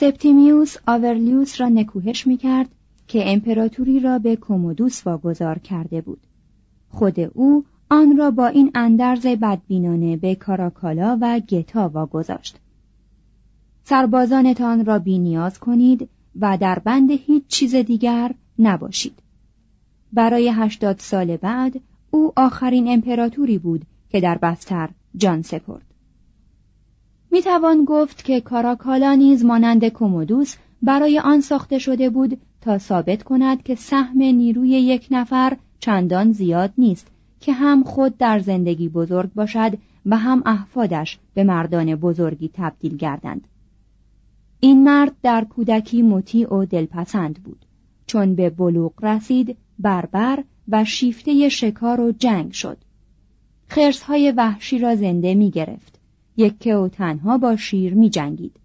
سپتیمیوس آورلیوس را نکوهش می کرد که امپراتوری را به کومودوس واگذار کرده بود. خود او آن را با این اندرز بدبینانه به کاراکالا و گتا واگذاشت. سربازانتان را بینیاز کنید و در بند هیچ چیز دیگر نباشید. برای هشتاد سال بعد او آخرین امپراتوری بود که در بستر جان سپرد. می توان گفت که کاراکالا نیز مانند کومودوس برای آن ساخته شده بود تا ثابت کند که سهم نیروی یک نفر چندان زیاد نیست که هم خود در زندگی بزرگ باشد و هم احفادش به مردان بزرگی تبدیل گردند. این مرد در کودکی مطیع و دلپسند بود. چون به بلوغ رسید بربر و شیفته شکار و جنگ شد. خرسهای وحشی را زنده می گرفت یکه و تنها با شیر می جنگید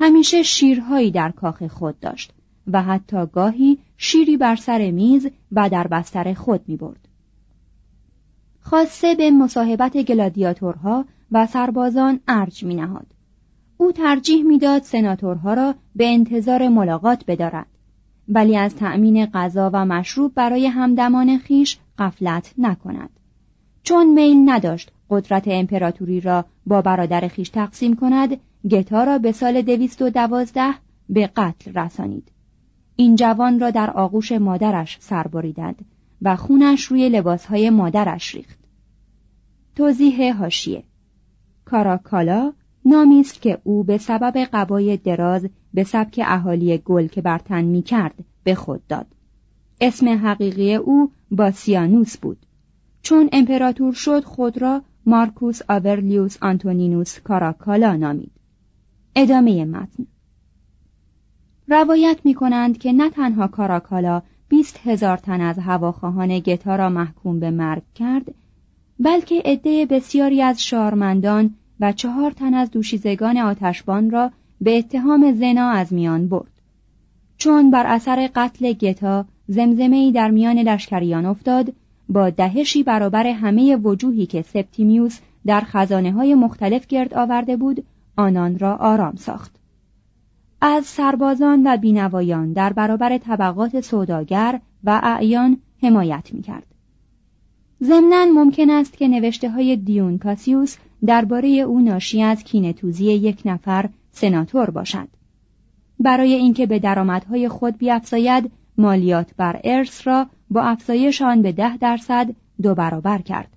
همیشه شیرهایی در کاخ خود داشت و حتی گاهی شیری بر سر میز و در بستر خود می برد. خاصه به مصاحبت گلادیاتورها و سربازان ارج می نهاد. او ترجیح می‌داد سناتورها را به انتظار ملاقات بدارد ولی از تأمین غذا و مشروب برای همدمان خیش قفلت نکند چون میل نداشت قدرت امپراتوری را با برادر خیش تقسیم کند گتا را به سال دویست و دوازده به قتل رسانید این جوان را در آغوش مادرش سر بریدند و خونش روی لباسهای مادرش ریخت توضیح هاشیه کاراکالا نامی است که او به سبب قبای دراز به سبک اهالی گل که برتن می کرد به خود داد. اسم حقیقی او باسیانوس بود. چون امپراتور شد خود را مارکوس آورلیوس آنتونینوس کاراکالا نامید. ادامه متن روایت می کنند که نه تنها کاراکالا بیست هزار تن از هواخواهان گتا را محکوم به مرگ کرد بلکه عده بسیاری از شارمندان و چهار تن از دوشیزگان آتشبان را به اتهام زنا از میان برد چون بر اثر قتل گتا زمزمهای در میان لشکریان افتاد با دهشی برابر همه وجوهی که سپتیمیوس در خزانه های مختلف گرد آورده بود آنان را آرام ساخت. از سربازان و بینوایان در برابر طبقات سوداگر و اعیان حمایت می‌کرد. ضمنا ممکن است که نوشته های دیون کاسیوس درباره او ناشی از کینتوزی یک نفر سناتور باشد. برای اینکه به درآمدهای خود بیافزاید مالیات بر ارث را با افزایش آن به ده درصد دو برابر کرد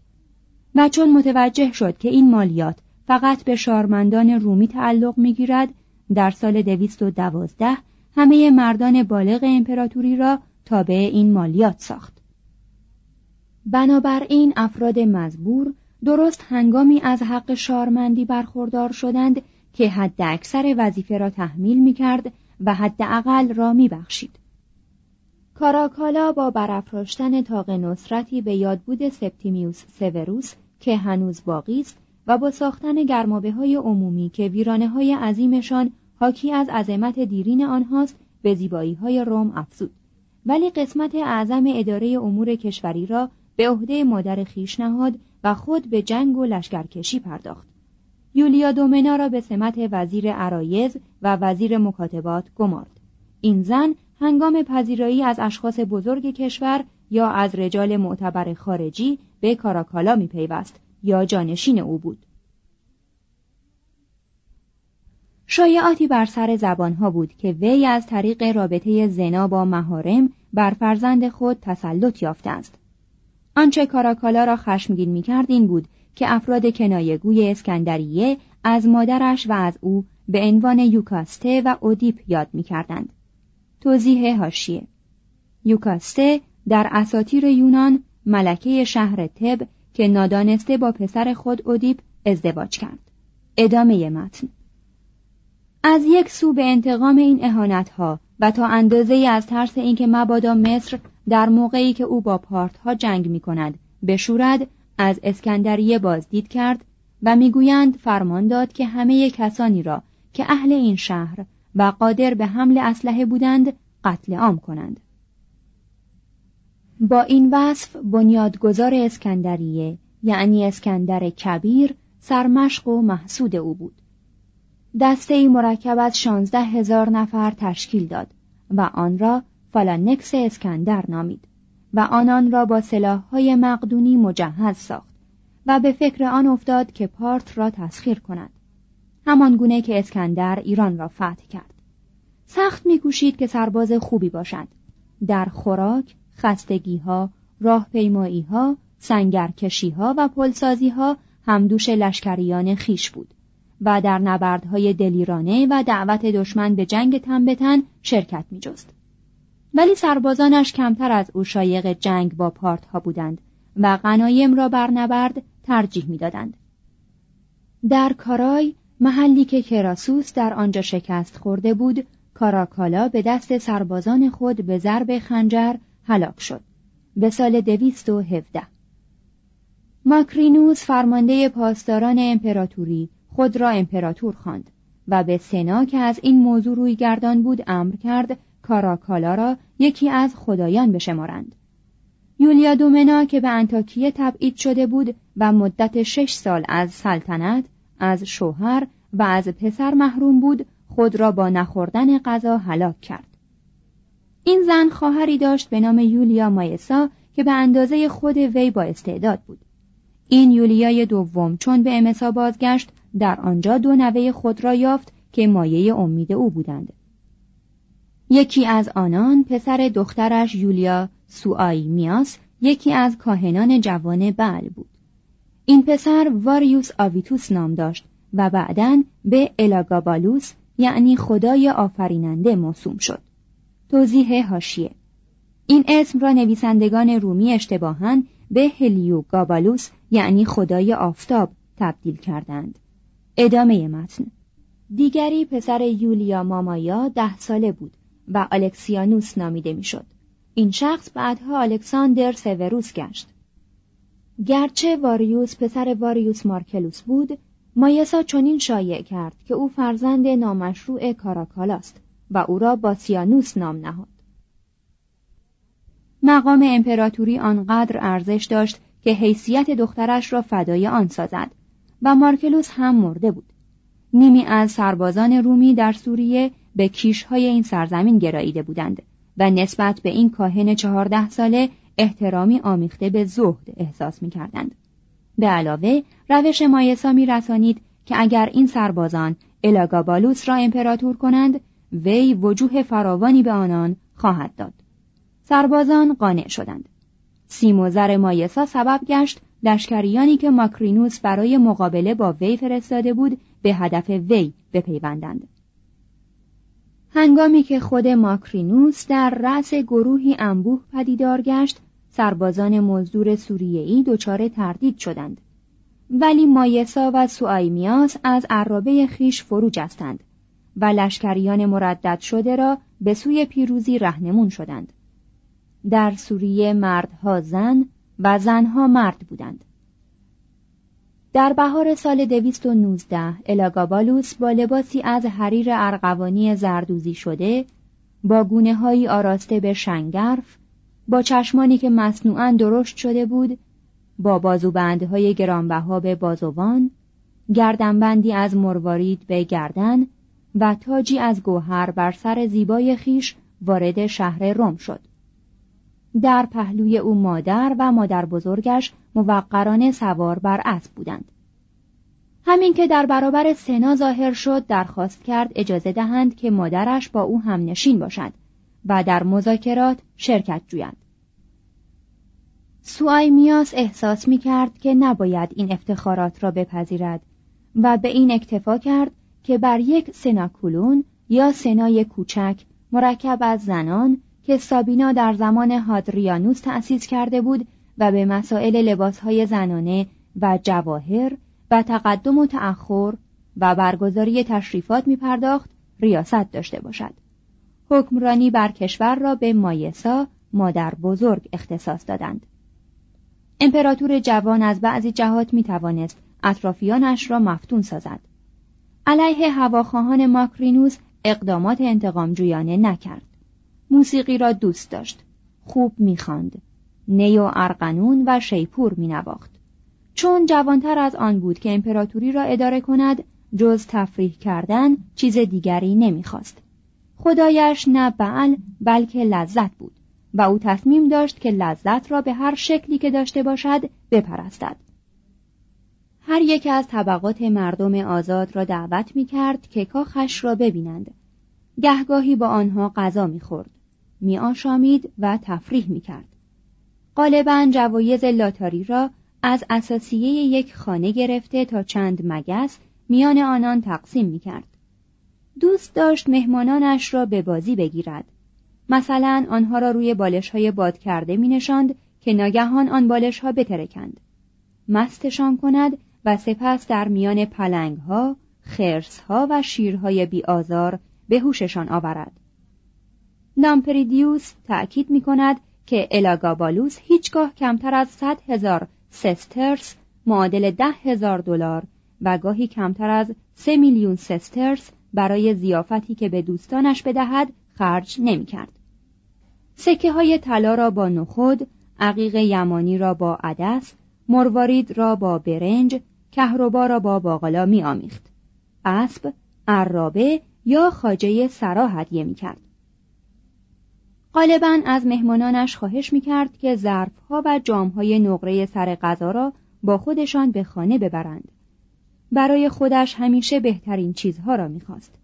و چون متوجه شد که این مالیات فقط به شارمندان رومی تعلق می‌گیرد در سال دویست و دوازده همه مردان بالغ امپراتوری را تابع این مالیات ساخت بنابراین افراد مزبور درست هنگامی از حق شارمندی برخوردار شدند که حد اکثر وظیفه را تحمیل می کرد و حداقل را می بخشید. کاراکالا با برافراشتن تاق نصرتی به یادبود سپتیمیوس سوروس که هنوز باقی است و با ساختن گرمابه های عمومی که ویرانه های عظیمشان حاکی از عظمت دیرین آنهاست به زیبایی های روم افزود. ولی قسمت اعظم اداره امور کشوری را به عهده مادر خیش نهاد و خود به جنگ و لشکرکشی پرداخت. یولیا دومنا را به سمت وزیر عرایز و وزیر مکاتبات گمارد. این زن هنگام پذیرایی از اشخاص بزرگ کشور یا از رجال معتبر خارجی به کاراکالا می پیوست یا جانشین او بود. شایعاتی بر سر زبانها بود که وی از طریق رابطه زنا با مهارم بر فرزند خود تسلط یافته است آنچه کاراکالا را خشمگین می‌کرد این بود که افراد کنایگوی اسکندریه از مادرش و از او به عنوان یوکاسته و اودیپ یاد می‌کردند. توضیح هاشیه. یوکاسته در اساطیر یونان ملکه شهر تب که نادانسته با پسر خود اودیپ ازدواج کرد. ادامه متن. از یک سو به انتقام این اهانتها و تا اندازه از ترس اینکه مبادا مصر در موقعی که او با پارتها جنگ می کند بشورد از اسکندریه بازدید کرد و می‌گویند فرمان داد که همه کسانی را که اهل این شهر و قادر به حمل اسلحه بودند قتل عام کنند. با این وصف بنیادگذار اسکندریه یعنی اسکندر کبیر سرمشق و محسود او بود. دسته ای مرکب از شانزده هزار نفر تشکیل داد و آن را فالانکس اسکندر نامید و آنان را با سلاحهای مقدونی مجهز ساخت و به فکر آن افتاد که پارت را تسخیر کند. همان گونه که اسکندر ایران را فتح کرد سخت میکوشید که سرباز خوبی باشد در خوراک خستگی ها راهپیمایی ها سنگرکشی ها و پلسازی ها همدوش لشکریان خیش بود و در نبردهای دلیرانه و دعوت دشمن به جنگ تن به تن شرکت می جست. ولی سربازانش کمتر از او شایق جنگ با پارت ها بودند و غنایم را بر نبرد ترجیح می‌دادند. در کارای محلی که کراسوس در آنجا شکست خورده بود کاراکالا به دست سربازان خود به ضرب خنجر هلاک شد. به سال دویست و هفده. ماکرینوس فرمانده پاسداران امپراتوری خود را امپراتور خواند و به سنا که از این موضوع روی گردان بود امر کرد کاراکالا را یکی از خدایان بشمارند. یولیا دومنا که به انتاکیه تبعید شده بود و مدت شش سال از سلطنت از شوهر و از پسر محروم بود خود را با نخوردن غذا هلاک کرد. این زن خواهری داشت به نام یولیا مایسا که به اندازه خود وی با استعداد بود. این یولیای دوم چون به امسا بازگشت در آنجا دو نوه خود را یافت که مایه امید او بودند. یکی از آنان پسر دخترش یولیا سوآی میاس یکی از کاهنان جوان بل بود. این پسر واریوس آویتوس نام داشت و بعدا به الاگابالوس یعنی خدای آفریننده موسوم شد توضیح هاشیه این اسم را نویسندگان رومی اشتباهاً به هلیو گابالوس یعنی خدای آفتاب تبدیل کردند ادامه متن دیگری پسر یولیا مامایا ده ساله بود و الکسیانوس نامیده می‌شد. این شخص بعدها الکساندر سوروس گشت. گرچه واریوس پسر واریوس مارکلوس بود، مایسا چنین شایع کرد که او فرزند نامشروع کاراکالاست و او را باسیانوس نام نهاد. مقام امپراتوری آنقدر ارزش داشت که حیثیت دخترش را فدای آن سازد و مارکلوس هم مرده بود. نیمی از سربازان رومی در سوریه به کیشهای این سرزمین گراییده بودند و نسبت به این کاهن چهارده ساله احترامی آمیخته به زهد احساس می کردند. به علاوه روش مایسا می رسانید که اگر این سربازان الاگابالوس را امپراتور کنند وی وجوه فراوانی به آنان خواهد داد. سربازان قانع شدند. سیم و زر مایسا سبب گشت لشکریانی که ماکرینوس برای مقابله با وی فرستاده بود به هدف وی بپیوندند. هنگامی که خود ماکرینوس در رأس گروهی انبوه پدیدار گشت سربازان مزدور سوریه‌ای دچار تردید شدند. ولی مایسا و سوایمیاس از عرابه خیش فرو جستند و لشکریان مردد شده را به سوی پیروزی رهنمون شدند. در سوریه مردها زن و زنها مرد بودند. در بهار سال دویست و نوزده الاگابالوس با لباسی از حریر ارغوانی زردوزی شده با گونه هایی آراسته به شنگرف با چشمانی که مصنوعا درشت شده بود با بازوبندهای گرانبها به بازوان گردنبندی از مروارید به گردن و تاجی از گوهر بر سر زیبای خیش وارد شهر روم شد. در پهلوی او مادر و مادر بزرگش موقرانه سوار بر اسب بودند. همین که در برابر سنا ظاهر شد درخواست کرد اجازه دهند که مادرش با او هم نشین باشد و در مذاکرات شرکت جوید میاس احساس می کرد که نباید این افتخارات را بپذیرد و به این اکتفا کرد که بر یک سناکولون یا سنای کوچک مرکب از زنان که سابینا در زمان هادریانوس تأسیس کرده بود و به مسائل لباسهای زنانه و جواهر و تقدم و تأخر و برگزاری تشریفات می پرداخت ریاست داشته باشد. حکمرانی بر کشور را به مایسا مادر بزرگ اختصاص دادند. امپراتور جوان از بعضی جهات می توانست اطرافیانش را مفتون سازد. علیه هواخواهان ماکرینوس اقدامات انتقامجویانه نکرد. موسیقی را دوست داشت. خوب می‌خواند. نی و ارقنون و شیپور مینواخت. چون جوانتر از آن بود که امپراتوری را اداره کند جز تفریح کردن چیز دیگری نمی‌خواست. خدایش نه بعل بلکه لذت بود. و او تصمیم داشت که لذت را به هر شکلی که داشته باشد بپرستد هر یک از طبقات مردم آزاد را دعوت می کرد که کاخش را ببینند گهگاهی با آنها غذا می خورد می آشامید و تفریح می کرد غالبا جوایز لاتاری را از اساسیه یک خانه گرفته تا چند مگس میان آنان تقسیم می کرد دوست داشت مهمانانش را به بازی بگیرد. مثلا آنها را روی بالش های باد کرده می نشاند که ناگهان آن بالش ها بترکند. مستشان کند و سپس در میان پلنگ ها خرس ها و شیرهای بی آزار به هوششان آورد. لامپریدیوس تأکید می کند که الاگابالوس هیچگاه کمتر از صد هزار سسترس معادل ده هزار دلار و گاهی کمتر از سه میلیون سسترس برای زیافتی که به دوستانش بدهد خرج نمی کرد. سکه های طلا را با نخود، عقیق یمانی را با عدس، مروارید را با برنج، کهربا را با باقلا می آمیخت. اسب، عرابه یا خاجه سرا هدیه می کرد. غالبا از مهمانانش خواهش می کرد که ظرفها و جامهای نقره سر غذا را با خودشان به خانه ببرند. برای خودش همیشه بهترین چیزها را می‌خواست.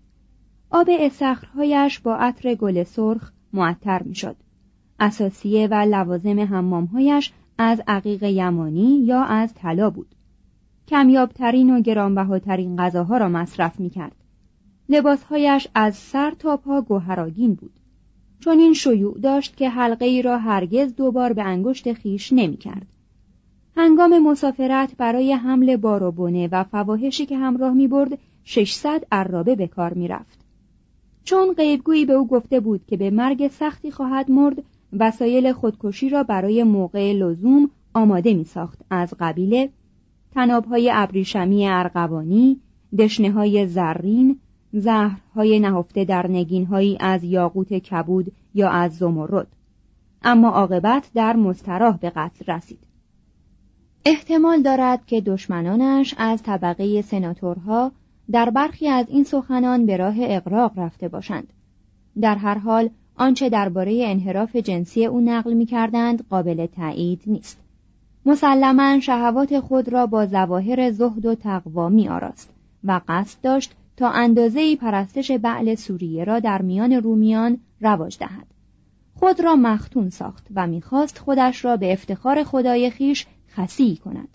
آب استخرهایش با عطر گل سرخ معطر می‌شد. اساسیه و لوازم حمامهایش از عقیق یمانی یا از طلا بود. کمیابترین و گرانبهاترین غذاها را مصرف می‌کرد. لباسهایش از سر تا پا گوهراگین بود. چون این شیوع داشت که حلقه ای را هرگز دوبار به انگشت خیش نمی‌کرد. هنگام مسافرت برای حمل بار و فواحشی که همراه می برد 600 عرابه به کار می رفت. چون غیبگویی به او گفته بود که به مرگ سختی خواهد مرد وسایل خودکشی را برای موقع لزوم آماده می ساخت از قبیل تنابهای ابریشمی ارغوانی، دشنه های زرین، زهرهای نهفته در نگینهایی از یاقوت کبود یا از زمرد. اما عاقبت در مستراح به قتل رسید. احتمال دارد که دشمنانش از طبقه سناتورها در برخی از این سخنان به راه اقراق رفته باشند. در هر حال آنچه درباره انحراف جنسی او نقل می کردند قابل تایید نیست. مسلما شهوات خود را با ظواهر زهد و تقوا می آراست و قصد داشت تا پرستش بعل سوریه را در میان رومیان رواج دهد. خود را مختون ساخت و می‌خواست خودش را به افتخار خدای خیش خسی کند.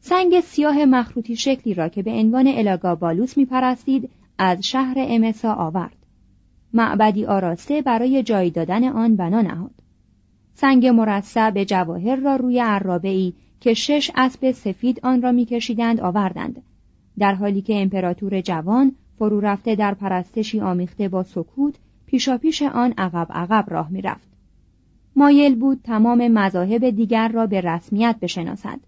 سنگ سیاه مخروطی شکلی را که به عنوان الاگابالوس میپرستید از شهر امسا آورد. معبدی آراسته برای جای دادن آن بنا نهاد. سنگ مرصع جواهر را روی عرابه ای که شش اسب سفید آن را میکشیدند آوردند. در حالی که امپراتور جوان فرو رفته در پرستشی آمیخته با سکوت پیشاپیش آن عقب عقب راه می‌رفت. مایل بود تمام مذاهب دیگر را به رسمیت بشناسد.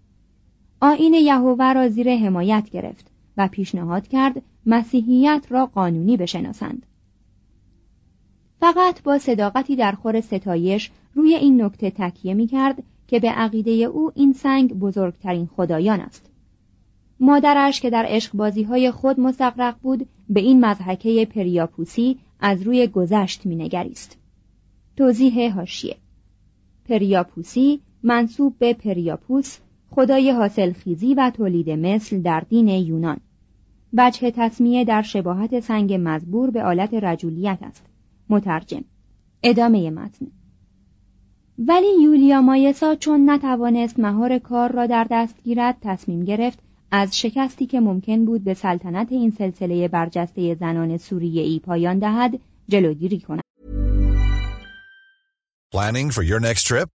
آین یهوه را زیر حمایت گرفت و پیشنهاد کرد مسیحیت را قانونی بشناسند. فقط با صداقتی در خور ستایش روی این نکته تکیه می کرد که به عقیده او این سنگ بزرگترین خدایان است. مادرش که در عشقبازی های خود مستقرق بود به این مضحکه پریاپوسی از روی گذشت مینگریست. توضیح هاشیه پریاپوسی منصوب به پریاپوس خدای حاصلخیزی و تولید مثل در دین یونان. وجه تصمیه در شباهت سنگ مزبور به آلت رجولیت است. مترجم. ادامه متن. ولی یولیا مایسا چون نتوانست مهار کار را در دست گیرد تصمیم گرفت از شکستی که ممکن بود به سلطنت این سلسله برجسته زنان سوریه ای پایان دهد جلوگیری کند. Planning for your next trip?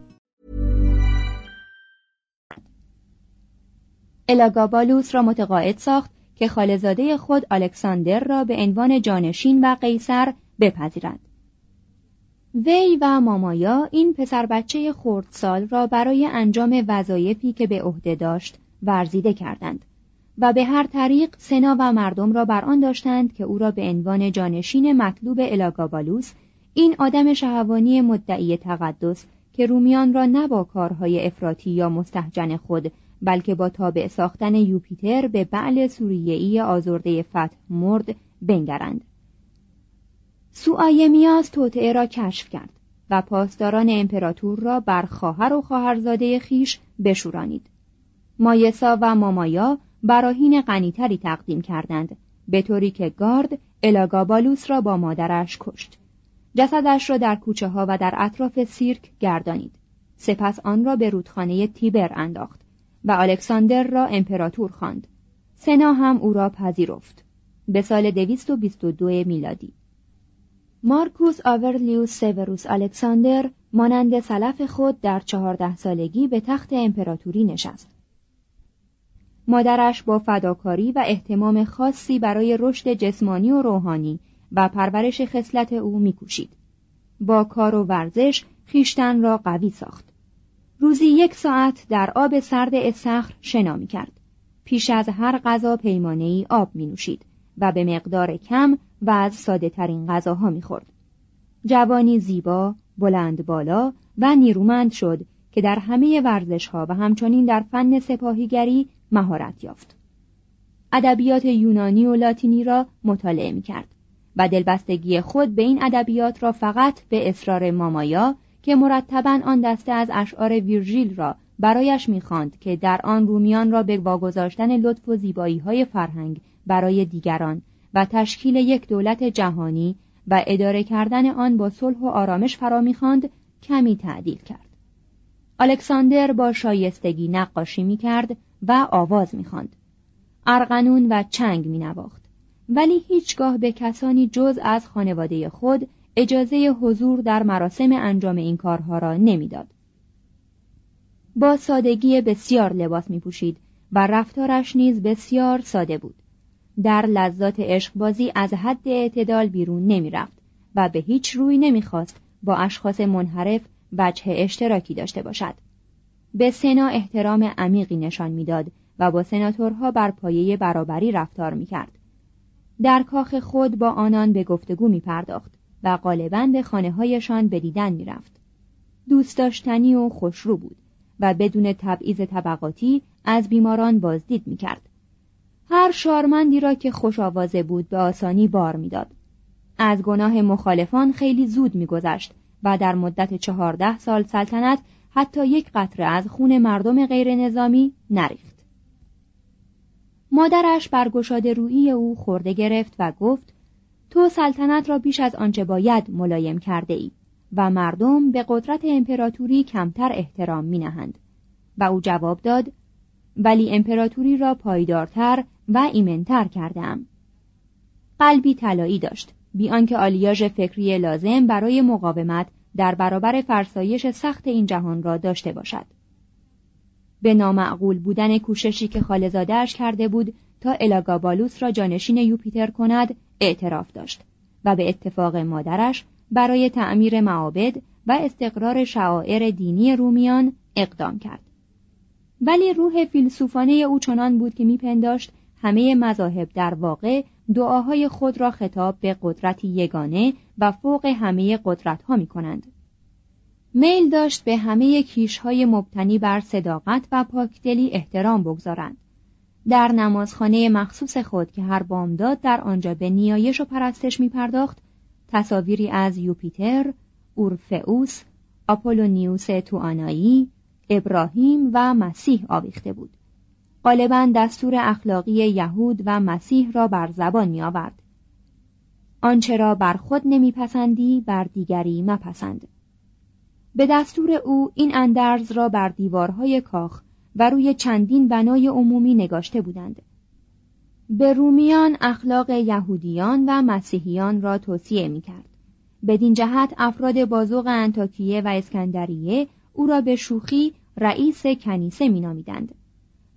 الاگابالوس را متقاعد ساخت که خالزاده خود الکساندر را به عنوان جانشین و قیصر بپذیرد. وی و مامایا این پسر بچه خردسال را برای انجام وظایفی که به عهده داشت ورزیده کردند و به هر طریق سنا و مردم را بر آن داشتند که او را به عنوان جانشین مطلوب الاگابالوس این آدم شهوانی مدعی تقدس که رومیان را نه با کارهای افراطی یا مستهجن خود بلکه با تابع ساختن یوپیتر به بعل سوریه‌ای آزرده فتح مرد بنگرند. سوآیمیاس توطعه را کشف کرد و پاسداران امپراتور را بر خواهر و خواهرزاده خیش بشورانید. مایسا و مامایا براهین غنیتری تقدیم کردند به طوری که گارد الاگابالوس را با مادرش کشت. جسدش را در کوچه ها و در اطراف سیرک گردانید. سپس آن را به رودخانه تیبر انداخت. و الکساندر را امپراتور خواند. سنا هم او را پذیرفت. به سال 222 میلادی. مارکوس آورلیوس سیوروس الکساندر مانند سلف خود در چهارده سالگی به تخت امپراتوری نشست. مادرش با فداکاری و اهتمام خاصی برای رشد جسمانی و روحانی و پرورش خصلت او میکوشید. با کار و ورزش خیشتن را قوی ساخت. روزی یک ساعت در آب سرد استخر شنا می کرد. پیش از هر غذا پیمانه ای آب می نوشید و به مقدار کم و از ساده ترین غذاها می خورد. جوانی زیبا، بلند بالا و نیرومند شد که در همه ورزش ها و همچنین در فن سپاهیگری مهارت یافت. ادبیات یونانی و لاتینی را مطالعه می کرد و دلبستگی خود به این ادبیات را فقط به اصرار مامایا که مرتبا آن دسته از اشعار ویرژیل را برایش می‌خواند که در آن رومیان را به واگذاشتن لطف و زیبایی های فرهنگ برای دیگران و تشکیل یک دولت جهانی و اداره کردن آن با صلح و آرامش فرا می‌خواند کمی تعدیل کرد. الکساندر با شایستگی نقاشی می‌کرد و آواز می‌خواند. ارغنون و چنگ مینواخت. ولی هیچگاه به کسانی جز از خانواده خود اجازه حضور در مراسم انجام این کارها را نمی‌داد. با سادگی بسیار لباس می پوشید و رفتارش نیز بسیار ساده بود. در لذات عشقبازی از حد اعتدال بیرون نمی رفت و به هیچ روی نمی‌خواست با اشخاص منحرف وجه اشتراکی داشته باشد. به سنا احترام عمیقی نشان می‌داد و با سناتورها بر پایه برابری رفتار می کرد. در کاخ خود با آنان به گفتگو می پرداخت و غالبا به خانه هایشان به دیدن می رفت. دوست داشتنی و خوشرو بود و بدون تبعیض طبقاتی از بیماران بازدید می کرد. هر شارمندی را که خوش آوازه بود به آسانی بار می‌داد. از گناه مخالفان خیلی زود میگذشت و در مدت چهارده سال سلطنت حتی یک قطره از خون مردم غیر نظامی نریخت. مادرش برگشاد روی او خورده گرفت و گفت تو سلطنت را بیش از آنچه باید ملایم کرده ای و مردم به قدرت امپراتوری کمتر احترام می نهند. و او جواب داد ولی امپراتوری را پایدارتر و ایمنتر کردم. قلبی طلایی داشت بی آنکه آلیاژ فکری لازم برای مقاومت در برابر فرسایش سخت این جهان را داشته باشد. به نامعقول بودن کوششی که خالزادهش کرده بود تا الاگابالوس را جانشین یوپیتر کند اعتراف داشت و به اتفاق مادرش برای تعمیر معابد و استقرار شعائر دینی رومیان اقدام کرد ولی روح فیلسوفانه او چنان بود که میپنداشت همه مذاهب در واقع دعاهای خود را خطاب به قدرتی یگانه و فوق همه قدرت ها می کنند. میل داشت به همه کیشهای مبتنی بر صداقت و پاکدلی احترام بگذارند در نمازخانه مخصوص خود که هر بامداد در آنجا به نیایش و پرستش می پرداخت تصاویری از یوپیتر، اورفئوس، آپولونیوس توانایی، ابراهیم و مسیح آویخته بود. غالبا دستور اخلاقی یهود و مسیح را بر زبان می آورد. آنچه را بر خود نمیپسندی بر دیگری مپسند. به دستور او این اندرز را بر دیوارهای کاخ و روی چندین بنای عمومی نگاشته بودند. به رومیان اخلاق یهودیان و مسیحیان را توصیه می کرد. بدین جهت افراد بازوق انتاکیه و اسکندریه او را به شوخی رئیس کنیسه می نامیدند.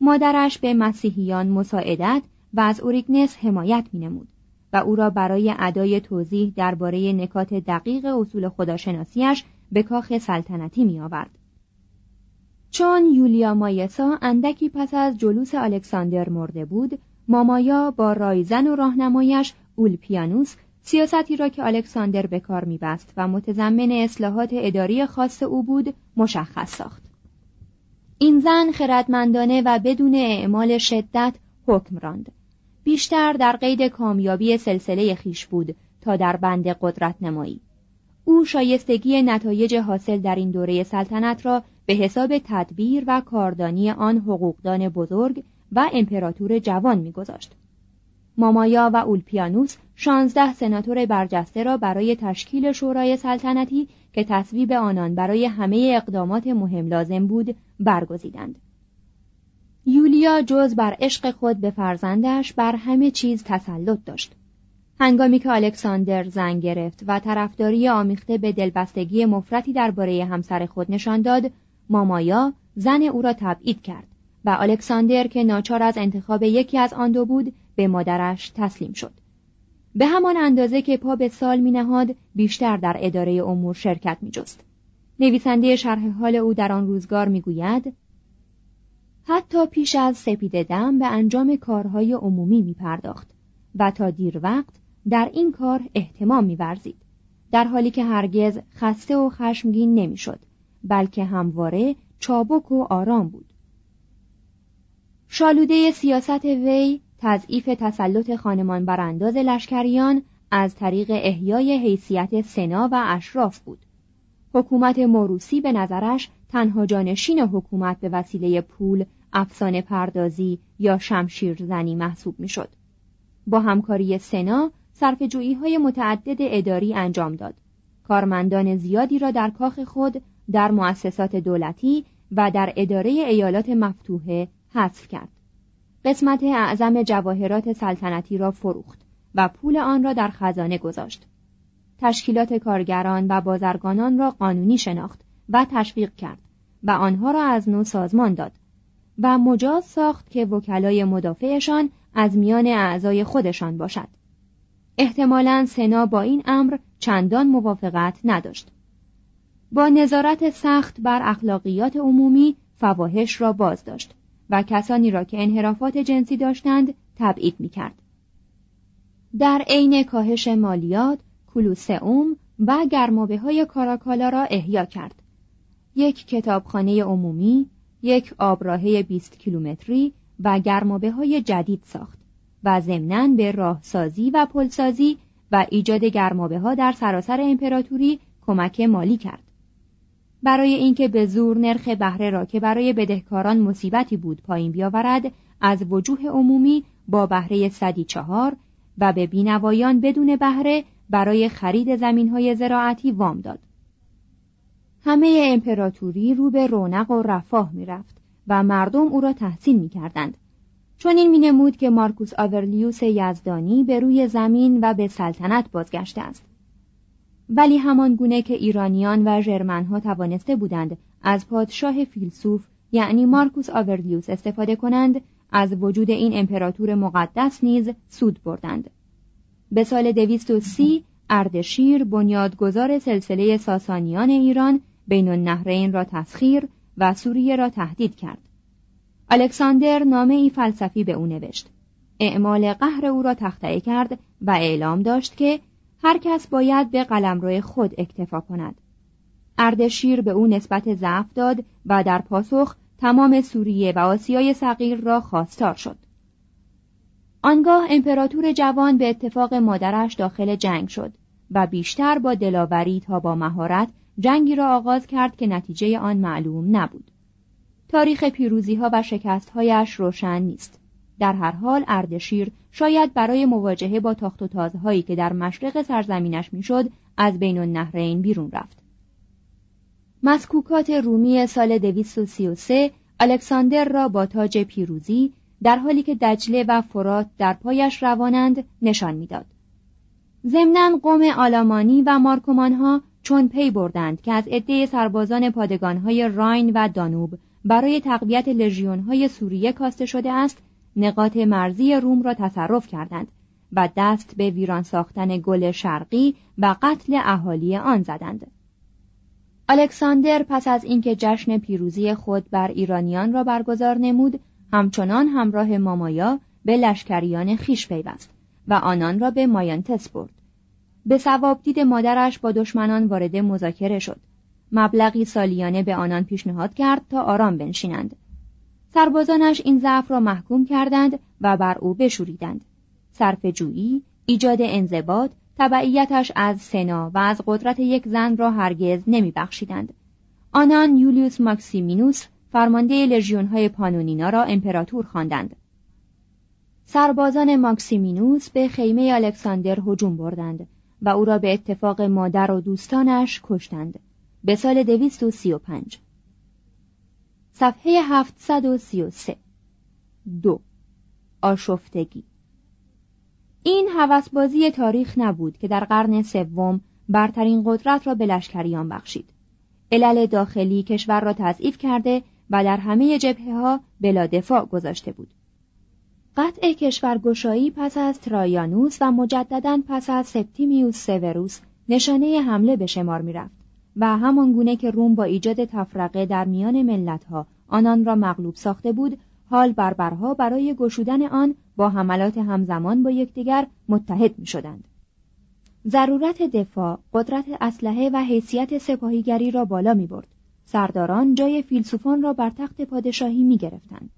مادرش به مسیحیان مساعدت و از اوریگنس حمایت می نمود و او را برای ادای توضیح درباره نکات دقیق اصول خداشناسیش به کاخ سلطنتی می آورد. چون یولیا مایسا اندکی پس از جلوس الکساندر مرده بود مامایا با رایزن و راهنمایش اولپیانوس سیاستی را که الکساندر به کار میبست و متضمن اصلاحات اداری خاص او بود مشخص ساخت. این زن خردمندانه و بدون اعمال شدت حکم راند. بیشتر در قید کامیابی سلسله خیش بود تا در بند قدرت نمایی او شایستگی نتایج حاصل در این دوره سلطنت را به حساب تدبیر و کاردانی آن حقوقدان بزرگ و امپراتور جوان میگذاشت. مامایا و اولپیانوس شانزده سناتور برجسته را برای تشکیل شورای سلطنتی که تصویب آنان برای همه اقدامات مهم لازم بود برگزیدند. یولیا جز بر عشق خود به فرزندش بر همه چیز تسلط داشت. هنگامی که الکساندر زن گرفت و طرفداری آمیخته به دلبستگی مفرتی درباره همسر خود نشان داد، مامایا زن او را تبعید کرد و الکساندر که ناچار از انتخاب یکی از آن دو بود به مادرش تسلیم شد. به همان اندازه که پا به سال می نهاد بیشتر در اداره امور شرکت می جست. نویسنده شرح حال او در آن روزگار می گوید حتی پیش از سپید دم به انجام کارهای عمومی می پرداخت و تا دیر وقت در این کار احتمام می ورزید. در حالی که هرگز خسته و خشمگین نمی‌شد بلکه همواره چابک و آرام بود شالوده سیاست وی تضعیف تسلط خانمان برانداز لشکریان از طریق احیای حیثیت سنا و اشراف بود حکومت موروسی به نظرش تنها جانشین حکومت به وسیله پول افسانه پردازی یا شمشیر زنی محسوب می‌شد. با همکاری سنا صرف های متعدد اداری انجام داد. کارمندان زیادی را در کاخ خود در مؤسسات دولتی و در اداره ایالات مفتوحه حذف کرد. قسمت اعظم جواهرات سلطنتی را فروخت و پول آن را در خزانه گذاشت. تشکیلات کارگران و بازرگانان را قانونی شناخت و تشویق کرد و آنها را از نو سازمان داد و مجاز ساخت که وکلای مدافعشان از میان اعضای خودشان باشد. احتمالا سنا با این امر چندان موافقت نداشت. با نظارت سخت بر اخلاقیات عمومی فواهش را باز داشت و کسانی را که انحرافات جنسی داشتند تبعید می کرد. در عین کاهش مالیات، کلوسئوم و گرمابه های کاراکالا را احیا کرد. یک کتابخانه عمومی، یک آبراهه 20 کیلومتری و گرمابه های جدید ساخت و ضمناً به راهسازی و پلسازی و ایجاد گرمابه ها در سراسر امپراتوری کمک مالی کرد. برای اینکه به زور نرخ بهره را که برای بدهکاران مصیبتی بود پایین بیاورد از وجوه عمومی با بهره صدی چهار و به بینوایان بدون بهره برای خرید زمین های زراعتی وام داد. همه امپراتوری رو به رونق و رفاه می رفت و مردم او را تحسین می کردند. چون این می نمود که مارکوس آورلیوس یزدانی به روی زمین و به سلطنت بازگشته است. ولی همان گونه که ایرانیان و ژرمنها توانسته بودند از پادشاه فیلسوف یعنی مارکوس آورلیوس استفاده کنند از وجود این امپراتور مقدس نیز سود بردند. به سال سی اردشیر بنیادگذار سلسله ساسانیان ایران بین النهرین را تسخیر و سوریه را تهدید کرد. الکساندر نامه ای فلسفی به او نوشت. اعمال قهر او را تخته کرد و اعلام داشت که هر کس باید به قلمرو خود اکتفا کند. اردشیر به او نسبت ضعف داد و در پاسخ تمام سوریه و آسیای صغیر را خواستار شد. آنگاه امپراتور جوان به اتفاق مادرش داخل جنگ شد و بیشتر با دلاوری تا با مهارت جنگی را آغاز کرد که نتیجه آن معلوم نبود. تاریخ پیروزی ها و شکست هایش روشن نیست. در هر حال اردشیر شاید برای مواجهه با تاخت و تازهایی که در مشرق سرزمینش می‌شد از بین النهرین بیرون رفت مسکوکات رومی سال 233 الکساندر را با تاج پیروزی در حالی که دجله و فرات در پایش روانند نشان می‌داد. ضمنا قوم آلمانی و مارکومانها چون پی بردند که از عده سربازان پادگانهای راین و دانوب برای تقویت لژیونهای سوریه کاسته شده است نقاط مرزی روم را تصرف کردند و دست به ویران ساختن گل شرقی و قتل اهالی آن زدند. الکساندر پس از اینکه جشن پیروزی خود بر ایرانیان را برگزار نمود، همچنان همراه مامایا به لشکریان خیش پیوست و آنان را به مایانتس برد. به ثواب دید مادرش با دشمنان وارد مذاکره شد. مبلغی سالیانه به آنان پیشنهاد کرد تا آرام بنشینند. سربازانش این ضعف را محکوم کردند و بر او بشوریدند صرف جویی ایجاد انضباط تبعیتش از سنا و از قدرت یک زن را هرگز نمی بخشیدند. آنان یولیوس ماکسیمینوس فرمانده لژیون های پانونینا را امپراتور خواندند. سربازان ماکسیمینوس به خیمه الکساندر هجوم بردند و او را به اتفاق مادر و دوستانش کشتند به سال 235 صفحه 733 دو. آشفتگی. این هوسبازی تاریخ نبود که در قرن سوم برترین قدرت را به لشکریان بخشید. علل داخلی کشور را تضعیف کرده و در همه جبهه ها بلا دفاع گذاشته بود. قطع کشورگشایی پس از ترایانوس و مجددا پس از سپتیمیوس سوروس نشانه حمله به شمار می‌رفت. و همان گونه که روم با ایجاد تفرقه در میان ملتها آنان را مغلوب ساخته بود حال بربرها برای گشودن آن با حملات همزمان با یکدیگر متحد می شدند. ضرورت دفاع قدرت اسلحه و حیثیت سپاهیگری را بالا می برد. سرداران جای فیلسوفان را بر تخت پادشاهی می گرفتند.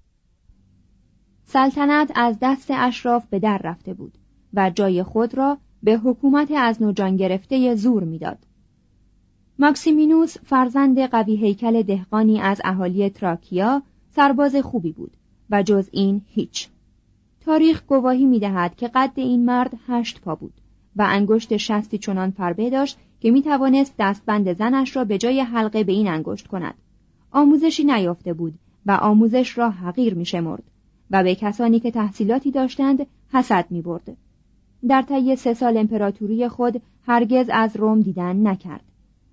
سلطنت از دست اشراف به در رفته بود و جای خود را به حکومت از نوجان گرفته زور می‌داد. ماکسیمینوس فرزند قوی هیکل دهقانی از اهالی تراکیا سرباز خوبی بود و جز این هیچ. تاریخ گواهی می دهد که قد این مرد هشت پا بود و انگشت شستی چنان فربه داشت که می توانست دستبند زنش را به جای حلقه به این انگشت کند. آموزشی نیافته بود و آموزش را حقیر می شمرد و به کسانی که تحصیلاتی داشتند حسد می برد. در طی سه سال امپراتوری خود هرگز از روم دیدن نکرد.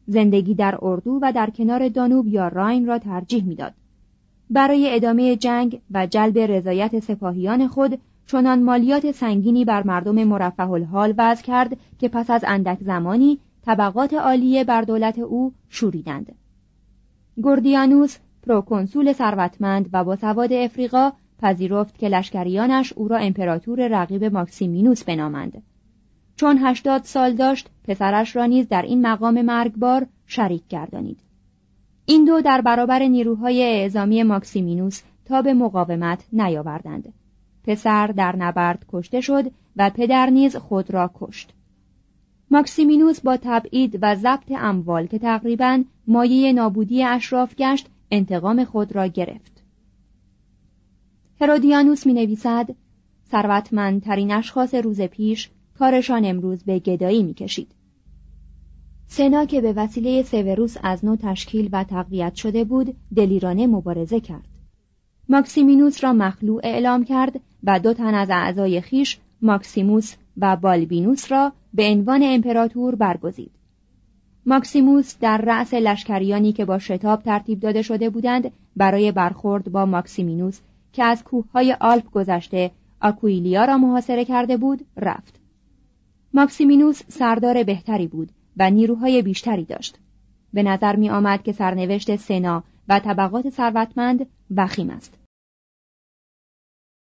زندگی در اردو و در کنار دانوب یا راین را ترجیح می‌داد. برای ادامه جنگ و جلب رضایت سپاهیان خود چنان مالیات سنگینی بر مردم مرفه الحال وضع کرد که پس از اندک زمانی طبقات عالیه بر دولت او شوریدند. گوردیانوس پروکنسول ثروتمند و با سواد افریقا پذیرفت که لشکریانش او را امپراتور رقیب ماکسیمینوس بنامند. چون هشتاد سال داشت پسرش را نیز در این مقام مرگبار شریک گردانید. این دو در برابر نیروهای اعزامی ماکسیمینوس تاب مقاومت نیاوردند. پسر در نبرد کشته شد و پدر نیز خود را کشت. ماکسیمینوس با تبعید و ضبط اموال که تقریبا مایه نابودی اشراف گشت انتقام خود را گرفت. هرودیانوس می نویسد ثروتمندترین اشخاص روز پیش کارشان امروز به گدایی می کشید. سنا که به وسیله سوروس از نو تشکیل و تقویت شده بود دلیرانه مبارزه کرد. ماکسیمینوس را مخلوع اعلام کرد و دو تن از اعضای خویش ماکسیموس و بالبینوس را به عنوان امپراتور برگزید. ماکسیموس در رأس لشکریانی که با شتاب ترتیب داده شده بودند برای برخورد با ماکسیمینوس که از کوههای آلپ گذشته آکویلیا را محاصره کرده بود رفت. ماکسیمینوس سردار بهتری بود و نیروهای بیشتری داشت. به نظر می آمد که سرنوشت سنا و طبقات ثروتمند وخیم است.